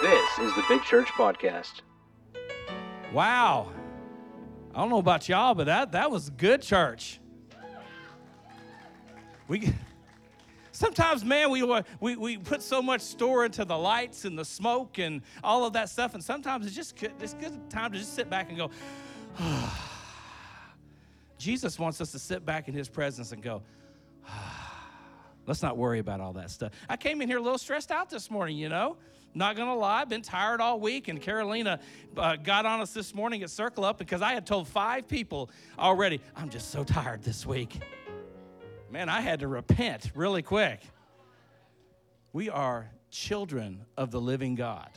This is the Big Church Podcast. Wow. I don't know about y'all, but that, that was good church. We sometimes, man, we, we, we put so much store into the lights and the smoke and all of that stuff, and sometimes it's just good, it's good time to just sit back and go, Jesus wants us to sit back in his presence and go, let's not worry about all that stuff. I came in here a little stressed out this morning, you know. Not gonna lie, I've been tired all week. And Carolina uh, got on us this morning at Circle Up because I had told five people already, I'm just so tired this week. Man, I had to repent really quick. We are children of the living God.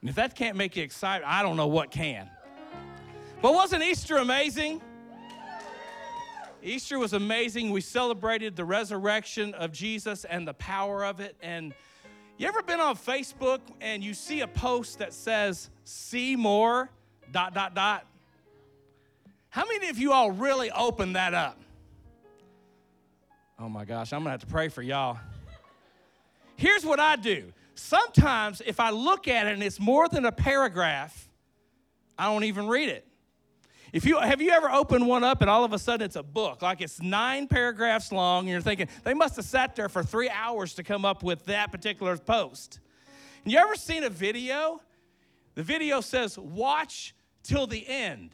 And if that can't make you excited, I don't know what can. But wasn't Easter amazing? Easter was amazing. We celebrated the resurrection of Jesus and the power of it. And you ever been on Facebook and you see a post that says, see more, dot, dot, dot? How many of you all really open that up? Oh my gosh, I'm gonna have to pray for y'all. Here's what I do. Sometimes if I look at it and it's more than a paragraph, I don't even read it. If you have you ever opened one up and all of a sudden it's a book, like it's nine paragraphs long, and you're thinking they must have sat there for three hours to come up with that particular post. And you ever seen a video? The video says, watch till the end.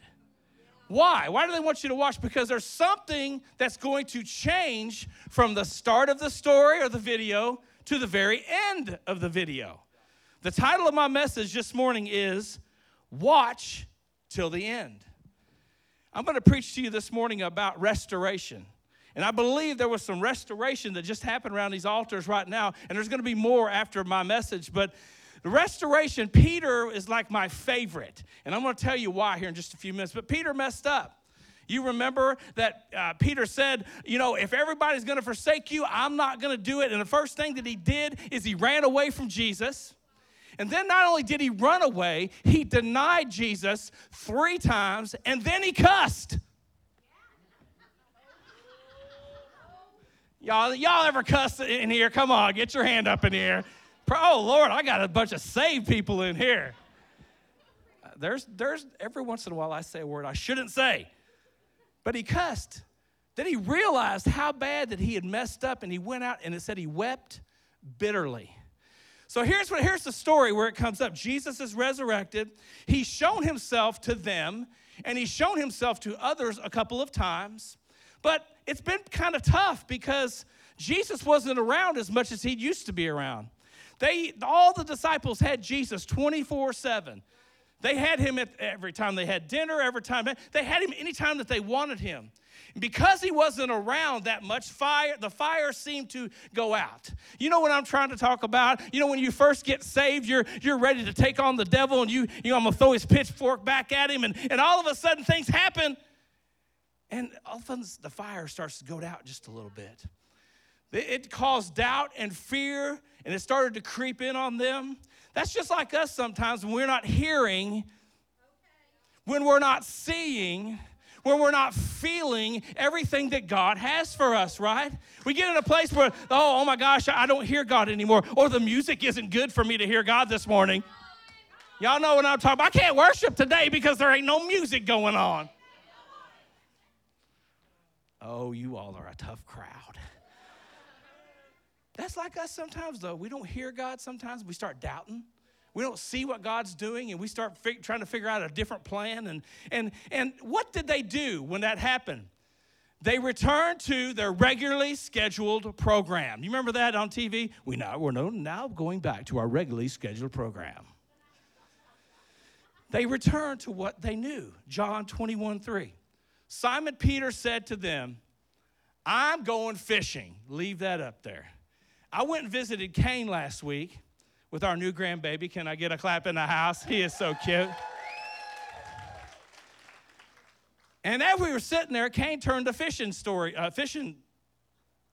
Why? Why do they want you to watch? Because there's something that's going to change from the start of the story or the video to the very end of the video. The title of my message this morning is Watch Till the End. I'm going to preach to you this morning about restoration. And I believe there was some restoration that just happened around these altars right now, and there's going to be more after my message. But the restoration, Peter is like my favorite. And I'm going to tell you why here in just a few minutes. But Peter messed up. You remember that uh, Peter said, You know, if everybody's going to forsake you, I'm not going to do it. And the first thing that he did is he ran away from Jesus. And then not only did he run away, he denied Jesus three times and then he cussed. Y'all, y'all ever cuss in here? Come on, get your hand up in here. Oh Lord, I got a bunch of saved people in here. There's, there's every once in a while I say a word I shouldn't say, but he cussed. Then he realized how bad that he had messed up, and he went out and it said he wept bitterly. So here's what here's the story where it comes up. Jesus is resurrected. He's shown himself to them, and he's shown himself to others a couple of times. But it's been kind of tough because Jesus wasn't around as much as he used to be around. They all the disciples had Jesus 24/7. They had him at every time they had dinner, every time they had him anytime that they wanted him. Because he wasn't around that much, fire, the fire seemed to go out. You know what I'm trying to talk about? You know, when you first get saved, you're you're ready to take on the devil, and you, you know, I'm gonna throw his pitchfork back at him, and, and all of a sudden things happen. And all of a sudden the fire starts to go out just a little bit. It caused doubt and fear, and it started to creep in on them. That's just like us sometimes when we're not hearing, when we're not seeing, when we're not feeling everything that God has for us, right? We get in a place where, oh, oh my gosh, I don't hear God anymore, or the music isn't good for me to hear God this morning. Y'all know what I'm talking about. I can't worship today because there ain't no music going on. Oh, you all are a tough crowd. That's like us sometimes, though. We don't hear God sometimes. We start doubting we don't see what God's doing and we start trying to figure out a different plan. And, and, and what did they do when that happened? They returned to their regularly scheduled program. You remember that on TV? We now, we're now going back to our regularly scheduled program. They returned to what they knew. John 21 3. Simon Peter said to them, I'm going fishing. Leave that up there. I went and visited Cain last week with our new grandbaby. Can I get a clap in the house? He is so cute. And as we were sitting there, Kane turned to fishing story, uh, fishing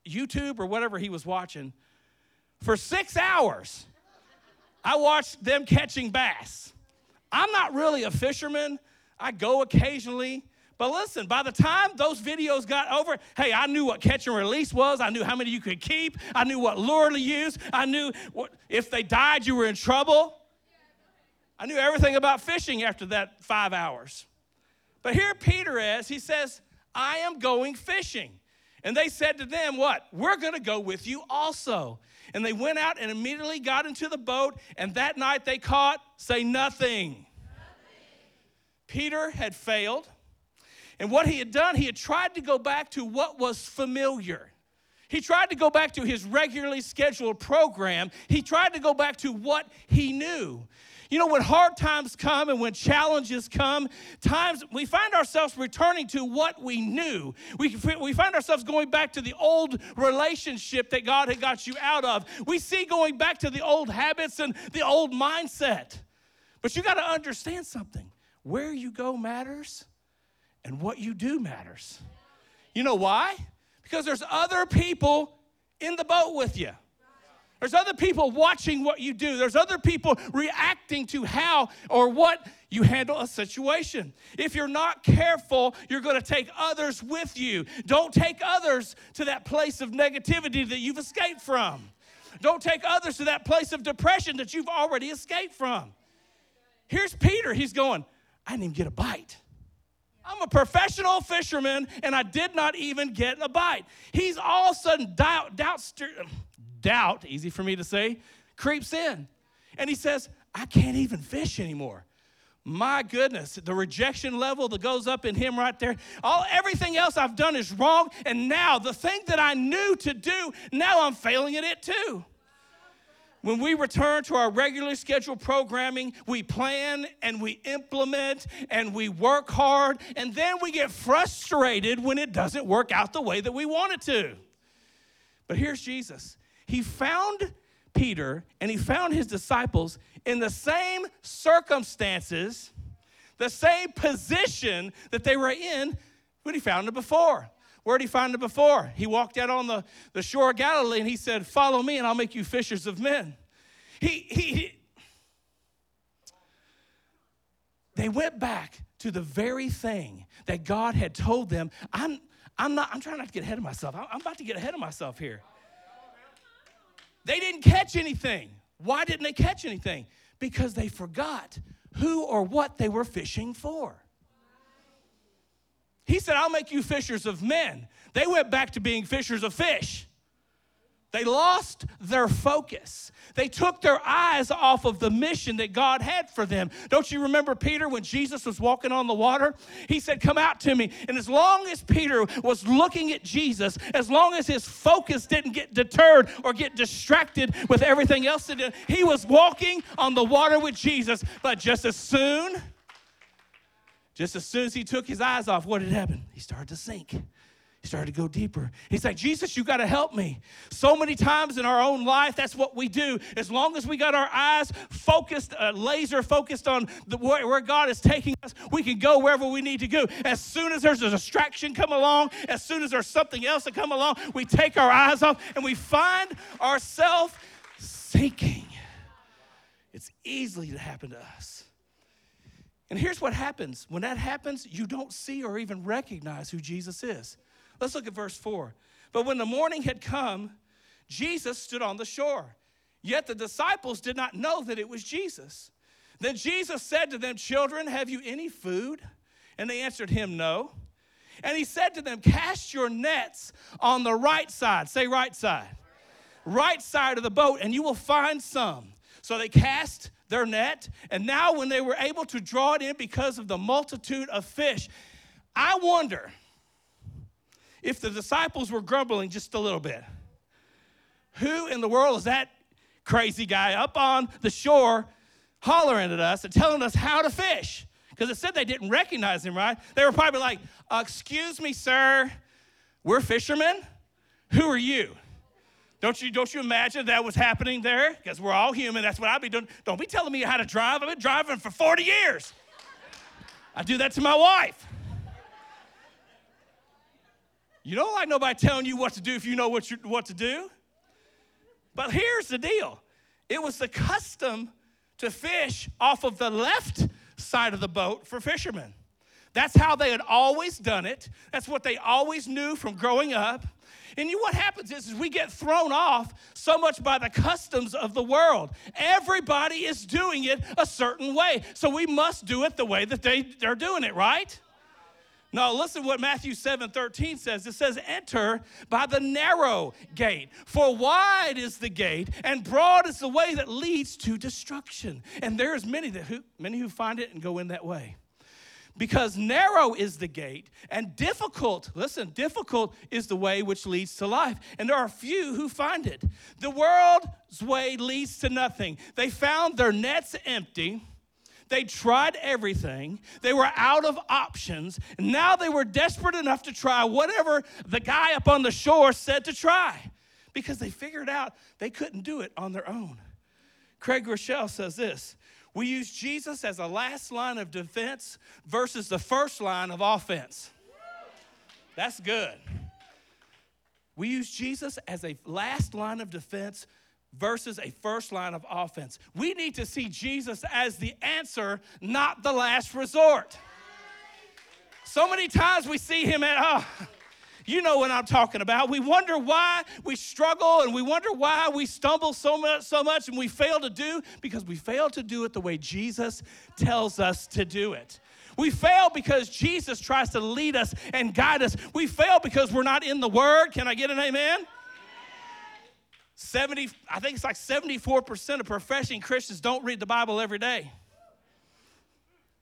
YouTube or whatever he was watching. For six hours, I watched them catching bass. I'm not really a fisherman. I go occasionally, but listen, by the time those videos got over, hey, I knew what catch and release was. I knew how many you could keep. I knew what lure to use. I knew what, if they died, you were in trouble. I knew everything about fishing after that five hours. But here Peter is, he says, I am going fishing. And they said to them, What? We're going to go with you also. And they went out and immediately got into the boat, and that night they caught, say nothing. nothing. Peter had failed. And what he had done, he had tried to go back to what was familiar. He tried to go back to his regularly scheduled program. He tried to go back to what he knew. You know, when hard times come and when challenges come, times we find ourselves returning to what we knew. We, we find ourselves going back to the old relationship that God had got you out of. We see going back to the old habits and the old mindset. But you got to understand something where you go matters and what you do matters. You know why? Because there's other people in the boat with you. There's other people watching what you do. There's other people reacting to how or what you handle a situation. If you're not careful, you're going to take others with you. Don't take others to that place of negativity that you've escaped from. Don't take others to that place of depression that you've already escaped from. Here's Peter. He's going, I didn't even get a bite. I'm a professional fisherman and I did not even get a bite. He's all of a sudden doubt, doubt, doubt, easy for me to say, creeps in. And he says, I can't even fish anymore. My goodness, the rejection level that goes up in him right there. All everything else I've done is wrong, and now the thing that I knew to do, now I'm failing at it too. When we return to our regularly scheduled programming, we plan and we implement and we work hard, and then we get frustrated when it doesn't work out the way that we want it to. But here's Jesus he found Peter and he found his disciples in the same circumstances, the same position that they were in when he found them before. Where did he find it before? He walked out on the, the shore of Galilee and he said, Follow me and I'll make you fishers of men. He, he, he they went back to the very thing that God had told them. I'm, I'm not, I'm trying not to get ahead of myself. I'm about to get ahead of myself here. They didn't catch anything. Why didn't they catch anything? Because they forgot who or what they were fishing for. He said, I'll make you fishers of men. They went back to being fishers of fish. They lost their focus. They took their eyes off of the mission that God had for them. Don't you remember Peter when Jesus was walking on the water? He said, Come out to me. And as long as Peter was looking at Jesus, as long as his focus didn't get deterred or get distracted with everything else he was walking on the water with Jesus. But just as soon, just as soon as he took his eyes off, what had happened? He started to sink. He started to go deeper. He's like, Jesus, you got to help me. So many times in our own life, that's what we do. As long as we got our eyes focused, uh, laser focused on the, where, where God is taking us, we can go wherever we need to go. As soon as there's a distraction come along, as soon as there's something else that come along, we take our eyes off and we find ourselves sinking. It's easily to happen to us. And here's what happens when that happens, you don't see or even recognize who Jesus is. Let's look at verse 4. But when the morning had come, Jesus stood on the shore. Yet the disciples did not know that it was Jesus. Then Jesus said to them, Children, have you any food? And they answered him, No. And he said to them, Cast your nets on the right side. Say, right side. Right side of the boat, and you will find some. So they cast their net, and now when they were able to draw it in because of the multitude of fish, I wonder if the disciples were grumbling just a little bit. Who in the world is that crazy guy up on the shore hollering at us and telling us how to fish? Because it said they didn't recognize him, right? They were probably like, Excuse me, sir, we're fishermen. Who are you? Don't you, don't you imagine that was happening there? Because we're all human. That's what I'd be doing. Don't be telling me how to drive. I've been driving for 40 years. I do that to my wife. You don't like nobody telling you what to do if you know what, you, what to do. But here's the deal it was the custom to fish off of the left side of the boat for fishermen. That's how they had always done it. That's what they always knew from growing up. And you, what happens is, is we get thrown off so much by the customs of the world. Everybody is doing it a certain way. So we must do it the way that they, they're doing it, right? No, listen what Matthew 7 13 says. It says, Enter by the narrow gate, for wide is the gate, and broad is the way that leads to destruction. And there's many that who, many who find it and go in that way. Because narrow is the gate, and difficult, listen, difficult is the way which leads to life. And there are few who find it. The world's way leads to nothing. They found their nets empty they tried everything. They were out of options. And Now they were desperate enough to try whatever the guy up on the shore said to try because they figured out they couldn't do it on their own. Craig Groeschel says this We use Jesus as a last line of defense versus the first line of offense. That's good. We use Jesus as a last line of defense versus a first line of offense. We need to see Jesus as the answer, not the last resort. So many times we see him at, oh, you know what I'm talking about. We wonder why we struggle and we wonder why we stumble so much, so much and we fail to do because we fail to do it the way Jesus tells us to do it. We fail because Jesus tries to lead us and guide us. We fail because we're not in the Word. Can I get an amen? 70, I think it's like 74% of professing Christians don't read the Bible every day.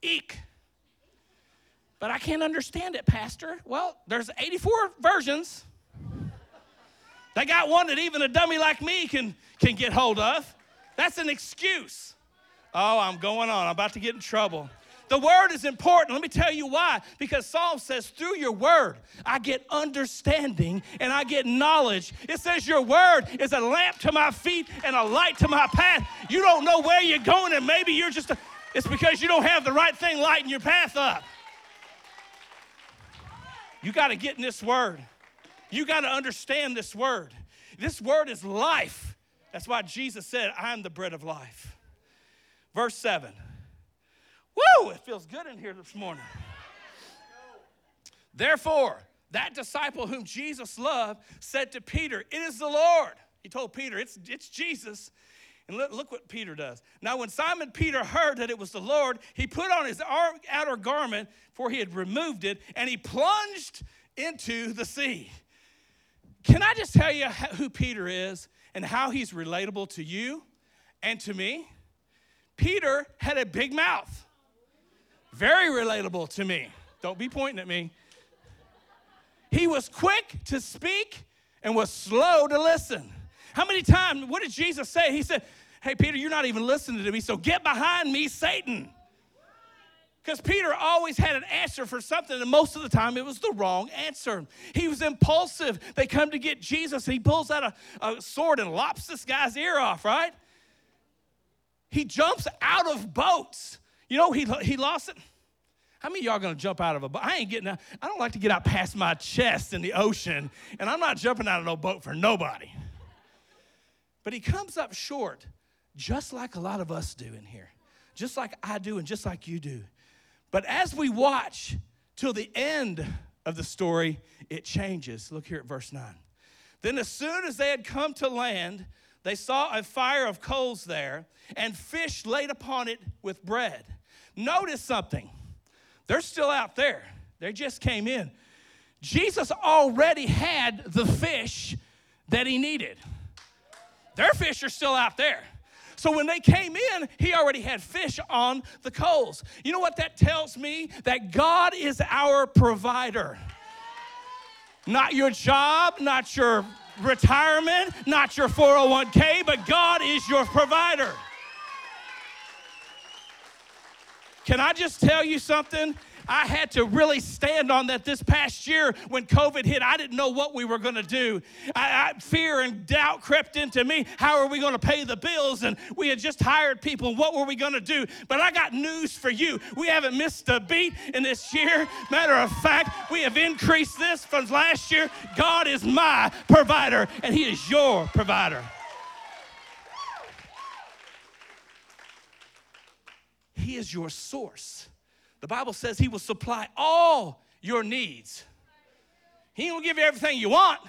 Eek. But I can't understand it, Pastor. Well, there's 84 versions. They got one that even a dummy like me can, can get hold of. That's an excuse. Oh, I'm going on. I'm about to get in trouble. The word is important. Let me tell you why. Because Psalm says, through your word, I get understanding and I get knowledge. It says, Your word is a lamp to my feet and a light to my path. You don't know where you're going, and maybe you're just, a, it's because you don't have the right thing lighting your path up. You got to get in this word. You got to understand this word. This word is life. That's why Jesus said, I'm the bread of life. Verse 7. Woo, it feels good in here this morning. Therefore, that disciple whom Jesus loved said to Peter, It is the Lord. He told Peter, It's, it's Jesus. And look, what Peter does. Now, when Simon Peter heard that it was the Lord, he put on his outer garment, for he had removed it, and he plunged into the sea. Can I just tell you who Peter is and how he's relatable to you and to me? Peter had a big mouth. Very relatable to me. Don't be pointing at me. He was quick to speak and was slow to listen. How many times, what did Jesus say? He said, Hey, Peter, you're not even listening to me, so get behind me, Satan. Because Peter always had an answer for something, and most of the time it was the wrong answer. He was impulsive. They come to get Jesus, and he pulls out a, a sword and lops this guy's ear off, right? He jumps out of boats you know, he, he lost it. How many y'all gonna jump out of a boat? I ain't getting out. I don't like to get out past my chest in the ocean, and I'm not jumping out of no boat for nobody. But he comes up short, just like a lot of us do in here, just like I do, and just like you do. But as we watch till the end of the story, it changes. Look here at verse 9. Then, as soon as they had come to land, they saw a fire of coals there, and fish laid upon it with bread. Notice something. They're still out there. They just came in. Jesus already had the fish that he needed. Their fish are still out there. So when they came in, he already had fish on the coals. You know what that tells me? That God is our provider. Not your job, not your retirement, not your 401k, but God is your provider. Can I just tell you something? I had to really stand on that this past year when COVID hit. I didn't know what we were going to do. I, I, fear and doubt crept into me. How are we going to pay the bills? And we had just hired people. What were we going to do? But I got news for you. We haven't missed a beat in this year. Matter of fact, we have increased this from last year. God is my provider, and He is your provider. He is your source. The Bible says He will supply all your needs. He will give you everything you want,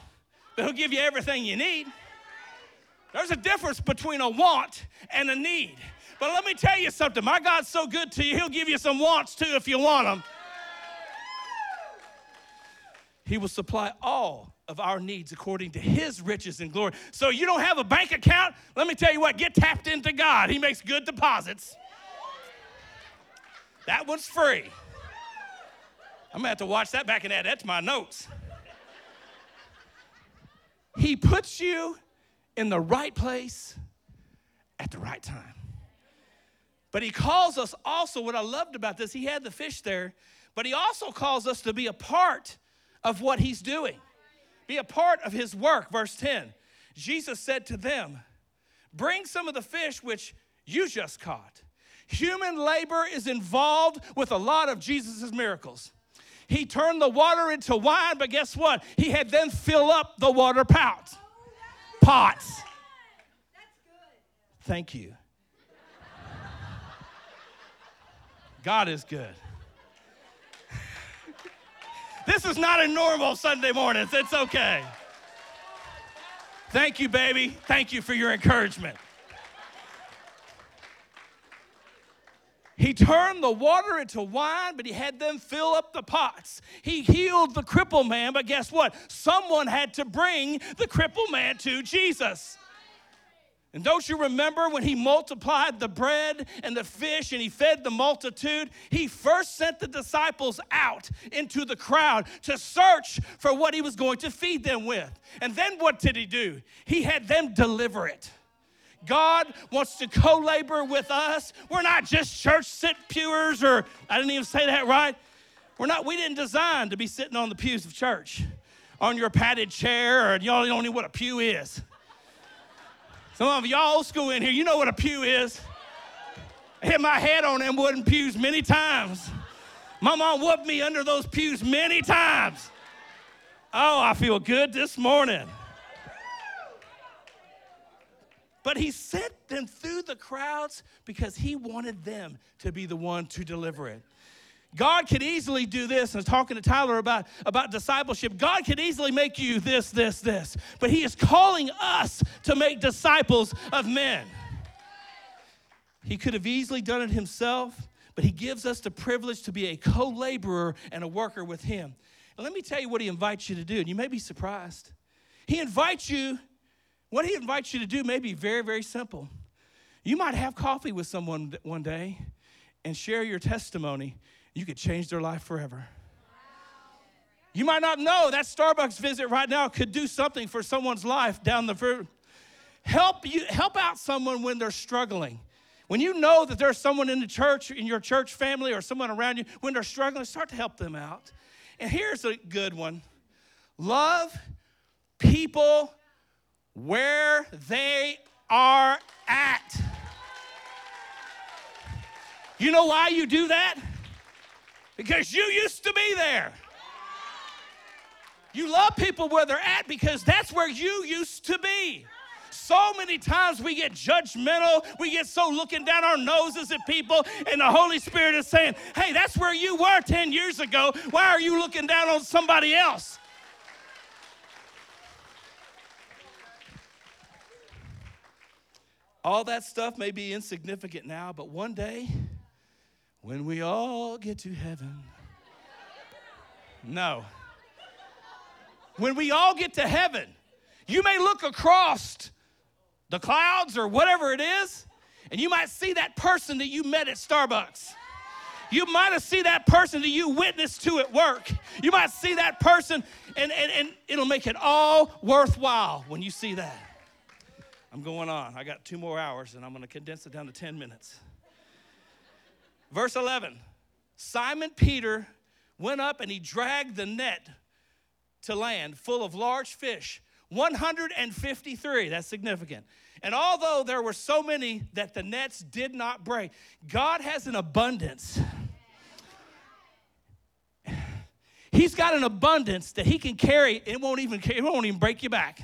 but He'll give you everything you need. There's a difference between a want and a need. But let me tell you something my God's so good to you, He'll give you some wants too if you want them. He will supply all of our needs according to His riches and glory. So you don't have a bank account? Let me tell you what, get tapped into God. He makes good deposits. That one's free. I'm gonna have to watch that back and add that to my notes. He puts you in the right place at the right time. But he calls us also, what I loved about this, he had the fish there, but he also calls us to be a part of what he's doing, be a part of his work. Verse 10 Jesus said to them, Bring some of the fish which you just caught. Human labor is involved with a lot of Jesus' miracles. He turned the water into wine, but guess what? He had them fill up the water pot. Pots. Thank you. God is good. this is not a normal Sunday morning. It's okay. Thank you, baby. Thank you for your encouragement. He turned the water into wine, but he had them fill up the pots. He healed the crippled man, but guess what? Someone had to bring the crippled man to Jesus. And don't you remember when he multiplied the bread and the fish and he fed the multitude? He first sent the disciples out into the crowd to search for what he was going to feed them with. And then what did he do? He had them deliver it. God wants to co labor with us. We're not just church sit pewers, or I didn't even say that right. We're not, we didn't design to be sitting on the pews of church, on your padded chair, or y'all don't know what a pew is. Some of y'all old school in here, you know what a pew is. I hit my head on them wooden pews many times. My mom whooped me under those pews many times. Oh, I feel good this morning. But he sent them through the crowds because he wanted them to be the one to deliver it. God could easily do this. I was talking to Tyler about, about discipleship. God could easily make you this, this, this. But He is calling us to make disciples of men. He could have easily done it Himself, but He gives us the privilege to be a co laborer and a worker with Him. And let me tell you what He invites you to do, and you may be surprised. He invites you what he invites you to do may be very, very simple. You might have coffee with someone one day and share your testimony. You could change their life forever. You might not know that Starbucks visit right now could do something for someone's life down the road. Help you help out someone when they're struggling. When you know that there's someone in the church, in your church family, or someone around you, when they're struggling, start to help them out. And here's a good one love people where they are at. You know why you do that? Because you used to be there. You love people where they're at because that's where you used to be. So many times we get judgmental, we get so looking down our noses at people, and the Holy Spirit is saying, Hey, that's where you were 10 years ago. Why are you looking down on somebody else? All that stuff may be insignificant now, but one day, when we all get to heaven, no. When we all get to heaven, you may look across the clouds or whatever it is, and you might see that person that you met at Starbucks. You might have seen that person that you witnessed to at work. You might see that person, and, and, and it'll make it all worthwhile when you see that. I'm going on. I got two more hours and I'm going to condense it down to 10 minutes. Verse 11 Simon Peter went up and he dragged the net to land full of large fish 153. That's significant. And although there were so many that the nets did not break, God has an abundance. He's got an abundance that he can carry. It won't even it won't even break you back.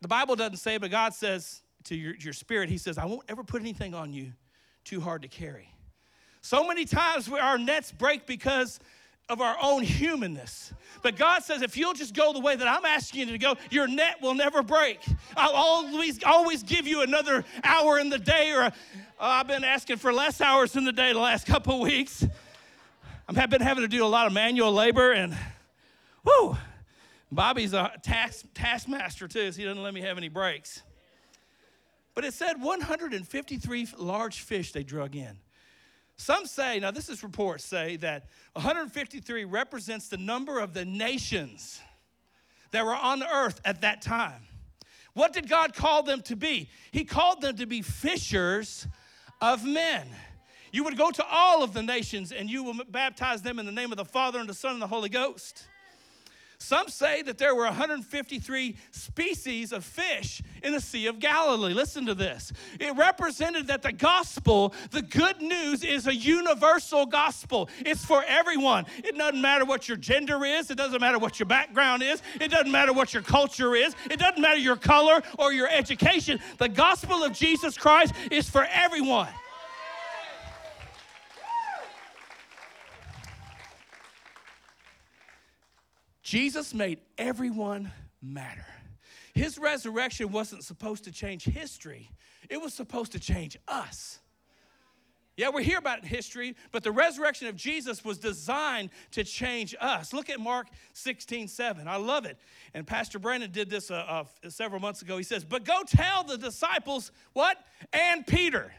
The Bible doesn't say, but God says to your, your spirit, He says, I won't ever put anything on you too hard to carry. So many times our nets break because of our own humanness. But God says, if you'll just go the way that I'm asking you to go, your net will never break. I'll always, always give you another hour in the day, or uh, I've been asking for less hours in the day the last couple weeks. I've been having to do a lot of manual labor, and whoo, Bobby's a task, taskmaster too, so he doesn't let me have any breaks. But it said 153 large fish they drug in. Some say, now this is reports say that 153 represents the number of the nations that were on the earth at that time. What did God call them to be? He called them to be fishers of men. You would go to all of the nations and you will baptize them in the name of the Father and the Son and the Holy Ghost. Some say that there were 153 species of fish in the Sea of Galilee. Listen to this. It represented that the gospel, the good news, is a universal gospel. It's for everyone. It doesn't matter what your gender is, it doesn't matter what your background is, it doesn't matter what your culture is, it doesn't matter your color or your education. The gospel of Jesus Christ is for everyone. Jesus made everyone matter. His resurrection wasn't supposed to change history, it was supposed to change us. Yeah, we hear about history, but the resurrection of Jesus was designed to change us. Look at Mark 16, 7. I love it. And Pastor Brandon did this uh, uh, several months ago. He says, But go tell the disciples what? And Peter.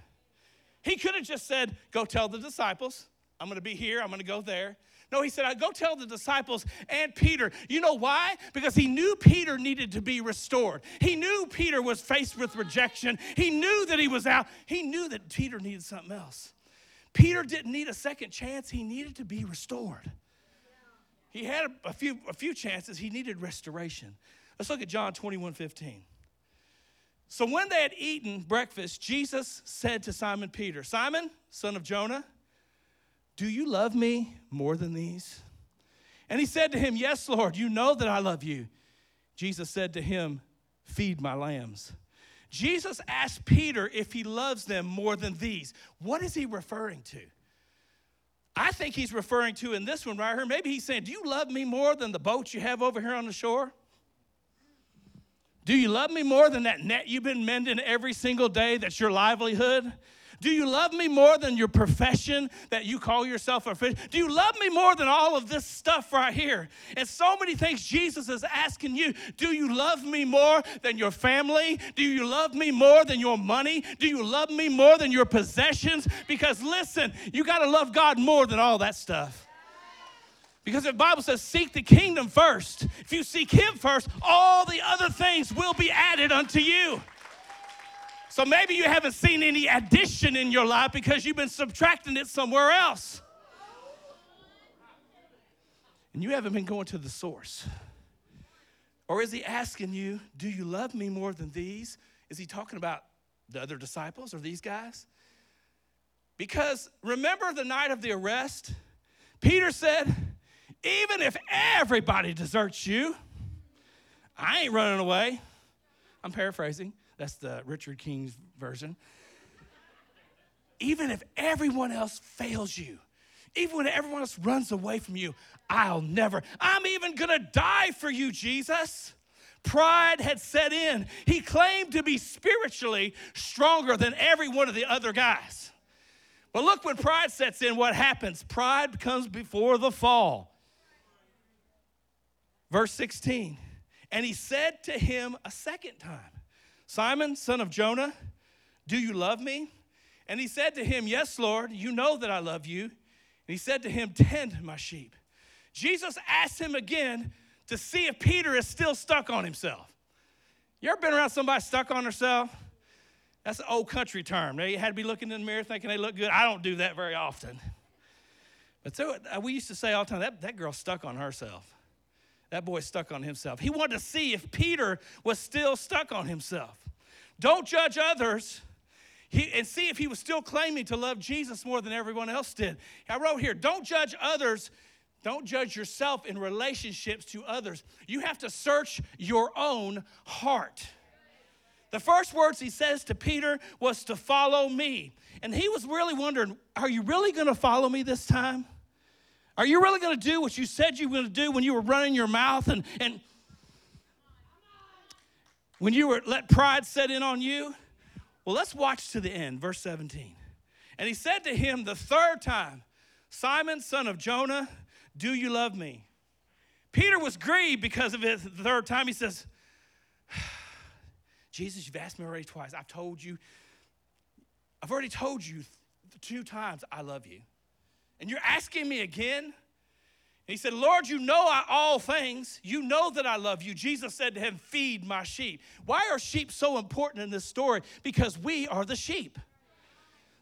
He could have just said, Go tell the disciples. I'm going to be here, I'm going to go there. No, he said, I go tell the disciples and Peter. You know why? Because he knew Peter needed to be restored. He knew Peter was faced with rejection. He knew that he was out. He knew that Peter needed something else. Peter didn't need a second chance, he needed to be restored. He had a, a few, a few chances, he needed restoration. Let's look at John 21 15. So when they had eaten breakfast, Jesus said to Simon Peter, Simon, son of Jonah, do you love me more than these? And he said to him, Yes, Lord, you know that I love you. Jesus said to him, Feed my lambs. Jesus asked Peter if he loves them more than these. What is he referring to? I think he's referring to in this one right here, maybe he's saying, Do you love me more than the boat you have over here on the shore? Do you love me more than that net you've been mending every single day that's your livelihood? Do you love me more than your profession that you call yourself a Christian? Do you love me more than all of this stuff right here? And so many things Jesus is asking you. Do you love me more than your family? Do you love me more than your money? Do you love me more than your possessions? Because listen, you got to love God more than all that stuff. Because the Bible says, seek the kingdom first. If you seek Him first, all the other things will be added unto you. So maybe you haven't seen any addition in your life because you've been subtracting it somewhere else. And you haven't been going to the source. Or is he asking you, Do you love me more than these? Is he talking about the other disciples or these guys? Because remember the night of the arrest? Peter said, Even if everybody deserts you, I ain't running away. I'm paraphrasing. That's the Richard King's version. Even if everyone else fails you, even when everyone else runs away from you, I'll never, I'm even gonna die for you, Jesus. Pride had set in. He claimed to be spiritually stronger than every one of the other guys. But look, when pride sets in, what happens? Pride comes before the fall. Verse 16, and he said to him a second time, Simon, son of Jonah, do you love me? And he said to him, Yes, Lord, you know that I love you. And he said to him, Tend my sheep. Jesus asked him again to see if Peter is still stuck on himself. You ever been around somebody stuck on herself? That's an old country term. They had to be looking in the mirror thinking they look good. I don't do that very often. But so uh, we used to say all the time that, that girl's stuck on herself. That boy stuck on himself. He wanted to see if Peter was still stuck on himself. Don't judge others. He, and see if he was still claiming to love Jesus more than everyone else did. I wrote here, don't judge others. Don't judge yourself in relationships to others. You have to search your own heart. The first words he says to Peter was to follow me. And he was really wondering, are you really going to follow me this time? Are you really going to do what you said you were going to do when you were running your mouth and, and when you were let pride set in on you? Well, let's watch to the end, verse 17. And he said to him the third time, Simon, son of Jonah, do you love me? Peter was grieved because of it the third time. He says, Jesus, you've asked me already twice. I've told you, I've already told you two times I love you. And you're asking me again? He said, Lord, you know I, all things. You know that I love you. Jesus said to him, Feed my sheep. Why are sheep so important in this story? Because we are the sheep.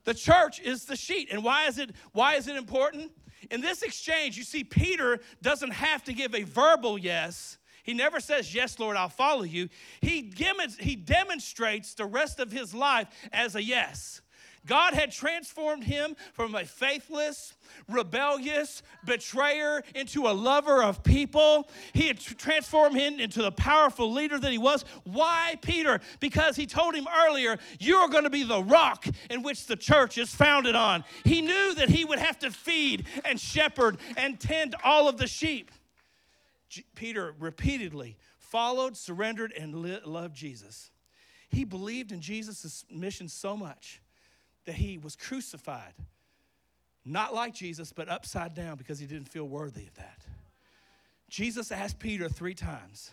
The church is the sheep. And why is it, why is it important? In this exchange, you see, Peter doesn't have to give a verbal yes. He never says, Yes, Lord, I'll follow you. He, he demonstrates the rest of his life as a yes. God had transformed him from a faithless, rebellious betrayer into a lover of people. He had transformed him into the powerful leader that he was. Why Peter? Because he told him earlier, You're going to be the rock in which the church is founded on. He knew that he would have to feed and shepherd and tend all of the sheep. Peter repeatedly followed, surrendered, and loved Jesus. He believed in Jesus' mission so much that he was crucified, not like Jesus, but upside down because he didn't feel worthy of that. Jesus asked Peter three times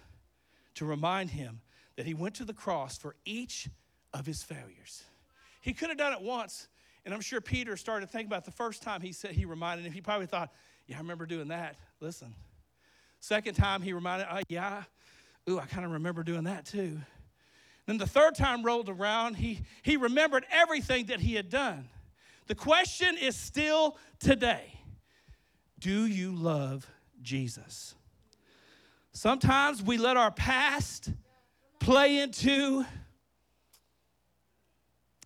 to remind him that he went to the cross for each of his failures. He could have done it once, and I'm sure Peter started to think about the first time he said he reminded him. He probably thought, "Yeah, I remember doing that." Listen, second time he reminded, "Oh yeah, ooh, I kind of remember doing that too." Then the third time rolled around, he, he remembered everything that he had done. The question is still today Do you love Jesus? Sometimes we let our past play into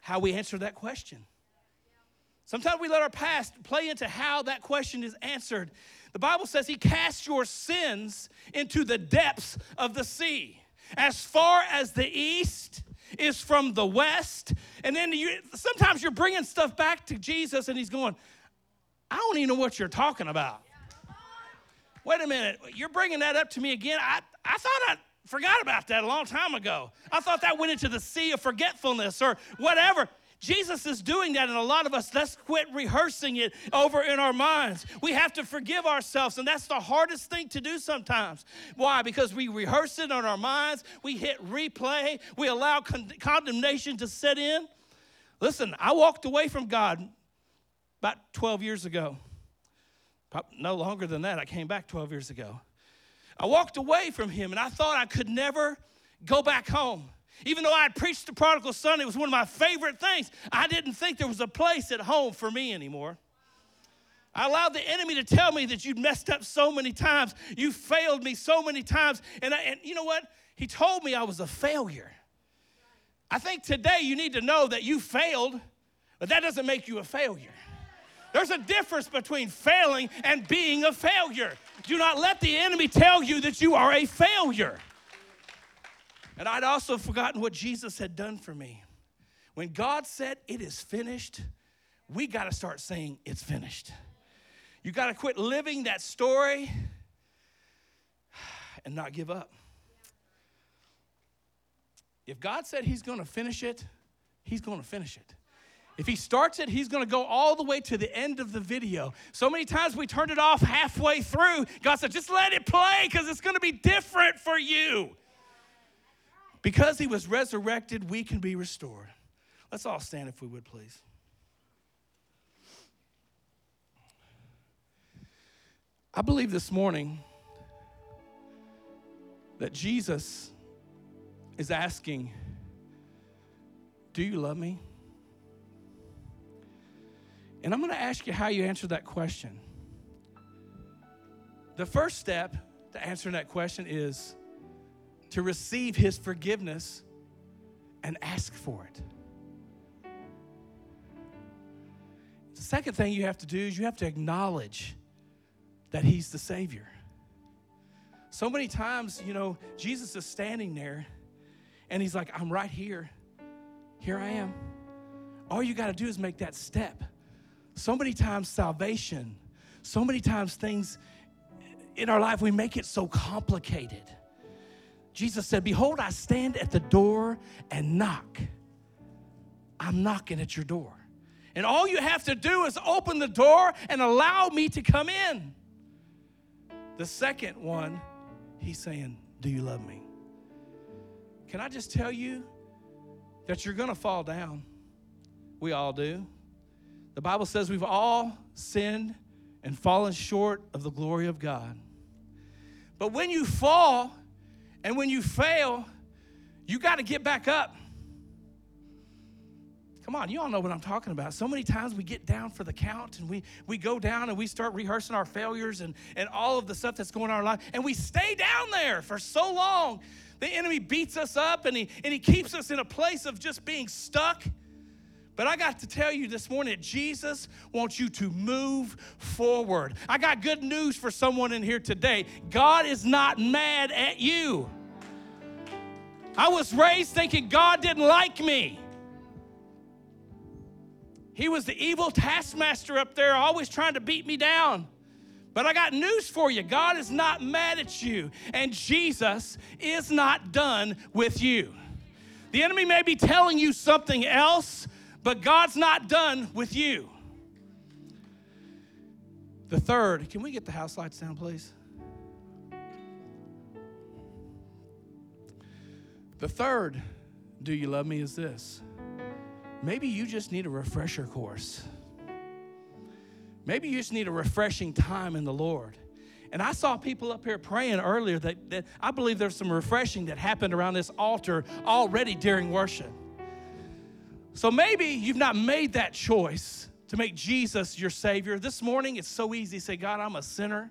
how we answer that question. Sometimes we let our past play into how that question is answered. The Bible says he cast your sins into the depths of the sea. As far as the east is from the west. And then you, sometimes you're bringing stuff back to Jesus and he's going, I don't even know what you're talking about. Wait a minute, you're bringing that up to me again. I, I thought I forgot about that a long time ago. I thought that went into the sea of forgetfulness or whatever. Jesus is doing that, and a lot of us, let's quit rehearsing it over in our minds. We have to forgive ourselves, and that's the hardest thing to do sometimes. Why? Because we rehearse it on our minds, we hit replay, we allow con- condemnation to set in. Listen, I walked away from God about 12 years ago. No longer than that, I came back 12 years ago. I walked away from Him, and I thought I could never go back home. Even though I had preached the prodigal son, it was one of my favorite things. I didn't think there was a place at home for me anymore. I allowed the enemy to tell me that you'd messed up so many times, you failed me so many times. And, I, and you know what? He told me I was a failure. I think today you need to know that you failed, but that doesn't make you a failure. There's a difference between failing and being a failure. Do not let the enemy tell you that you are a failure. And I'd also forgotten what Jesus had done for me. When God said, It is finished, we got to start saying, It's finished. You got to quit living that story and not give up. If God said He's going to finish it, He's going to finish it. If he starts it, he's to go all the way to the end of the video. So many times we turned it off halfway through. God said, just let it play because it's to be different for you. Because he was resurrected, we can be restored. Let's all stand if we would, please. I believe this morning that Jesus is asking, Do you love me? And I'm going to ask you how you answer that question. The first step to answering that question is to receive his forgiveness and ask for it. The second thing you have to do is you have to acknowledge that he's the Savior. So many times, you know, Jesus is standing there and he's like, I'm right here. Here I am. All you got to do is make that step. So many times, salvation, so many times things in our life, we make it so complicated. Jesus said, Behold, I stand at the door and knock. I'm knocking at your door. And all you have to do is open the door and allow me to come in. The second one, he's saying, Do you love me? Can I just tell you that you're going to fall down? We all do. The Bible says we've all sinned and fallen short of the glory of God. But when you fall and when you fail, you got to get back up. Come on, you all know what I'm talking about. So many times we get down for the count and we, we go down and we start rehearsing our failures and, and all of the stuff that's going on in our life, and we stay down there for so long. The enemy beats us up and he, and he keeps us in a place of just being stuck. But I got to tell you this morning Jesus wants you to move forward. I got good news for someone in here today. God is not mad at you. I was raised thinking God didn't like me. He was the evil taskmaster up there, always trying to beat me down. But I got news for you God is not mad at you, and Jesus is not done with you. The enemy may be telling you something else, but God's not done with you. The third, can we get the house lights down, please? The third, do you love me, is this. Maybe you just need a refresher course. Maybe you just need a refreshing time in the Lord. And I saw people up here praying earlier that, that I believe there's some refreshing that happened around this altar already during worship. So maybe you've not made that choice to make Jesus your Savior. This morning, it's so easy to say, God, I'm a sinner.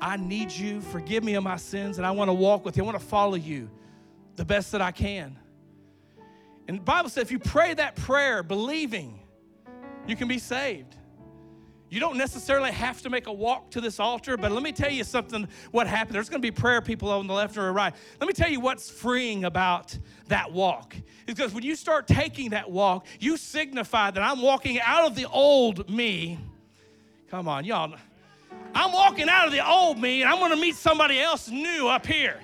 I need you. Forgive me of my sins, and I want to walk with you. I want to follow you the best that I can. And the Bible says if you pray that prayer believing, you can be saved. You don't necessarily have to make a walk to this altar, but let me tell you something what happened. There's going to be prayer people on the left or the right. Let me tell you what's freeing about that walk. Because when you start taking that walk, you signify that I'm walking out of the old me. Come on, y'all. I'm walking out of the old me and I'm going to meet somebody else new up here.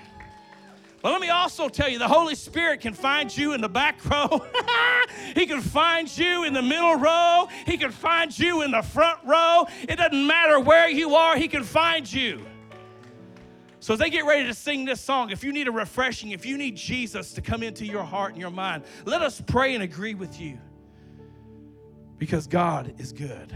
But let me also tell you the Holy Spirit can find you in the back row. he can find you in the middle row. He can find you in the front row. It doesn't matter where you are, He can find you. So, as they get ready to sing this song, if you need a refreshing, if you need Jesus to come into your heart and your mind, let us pray and agree with you because God is good.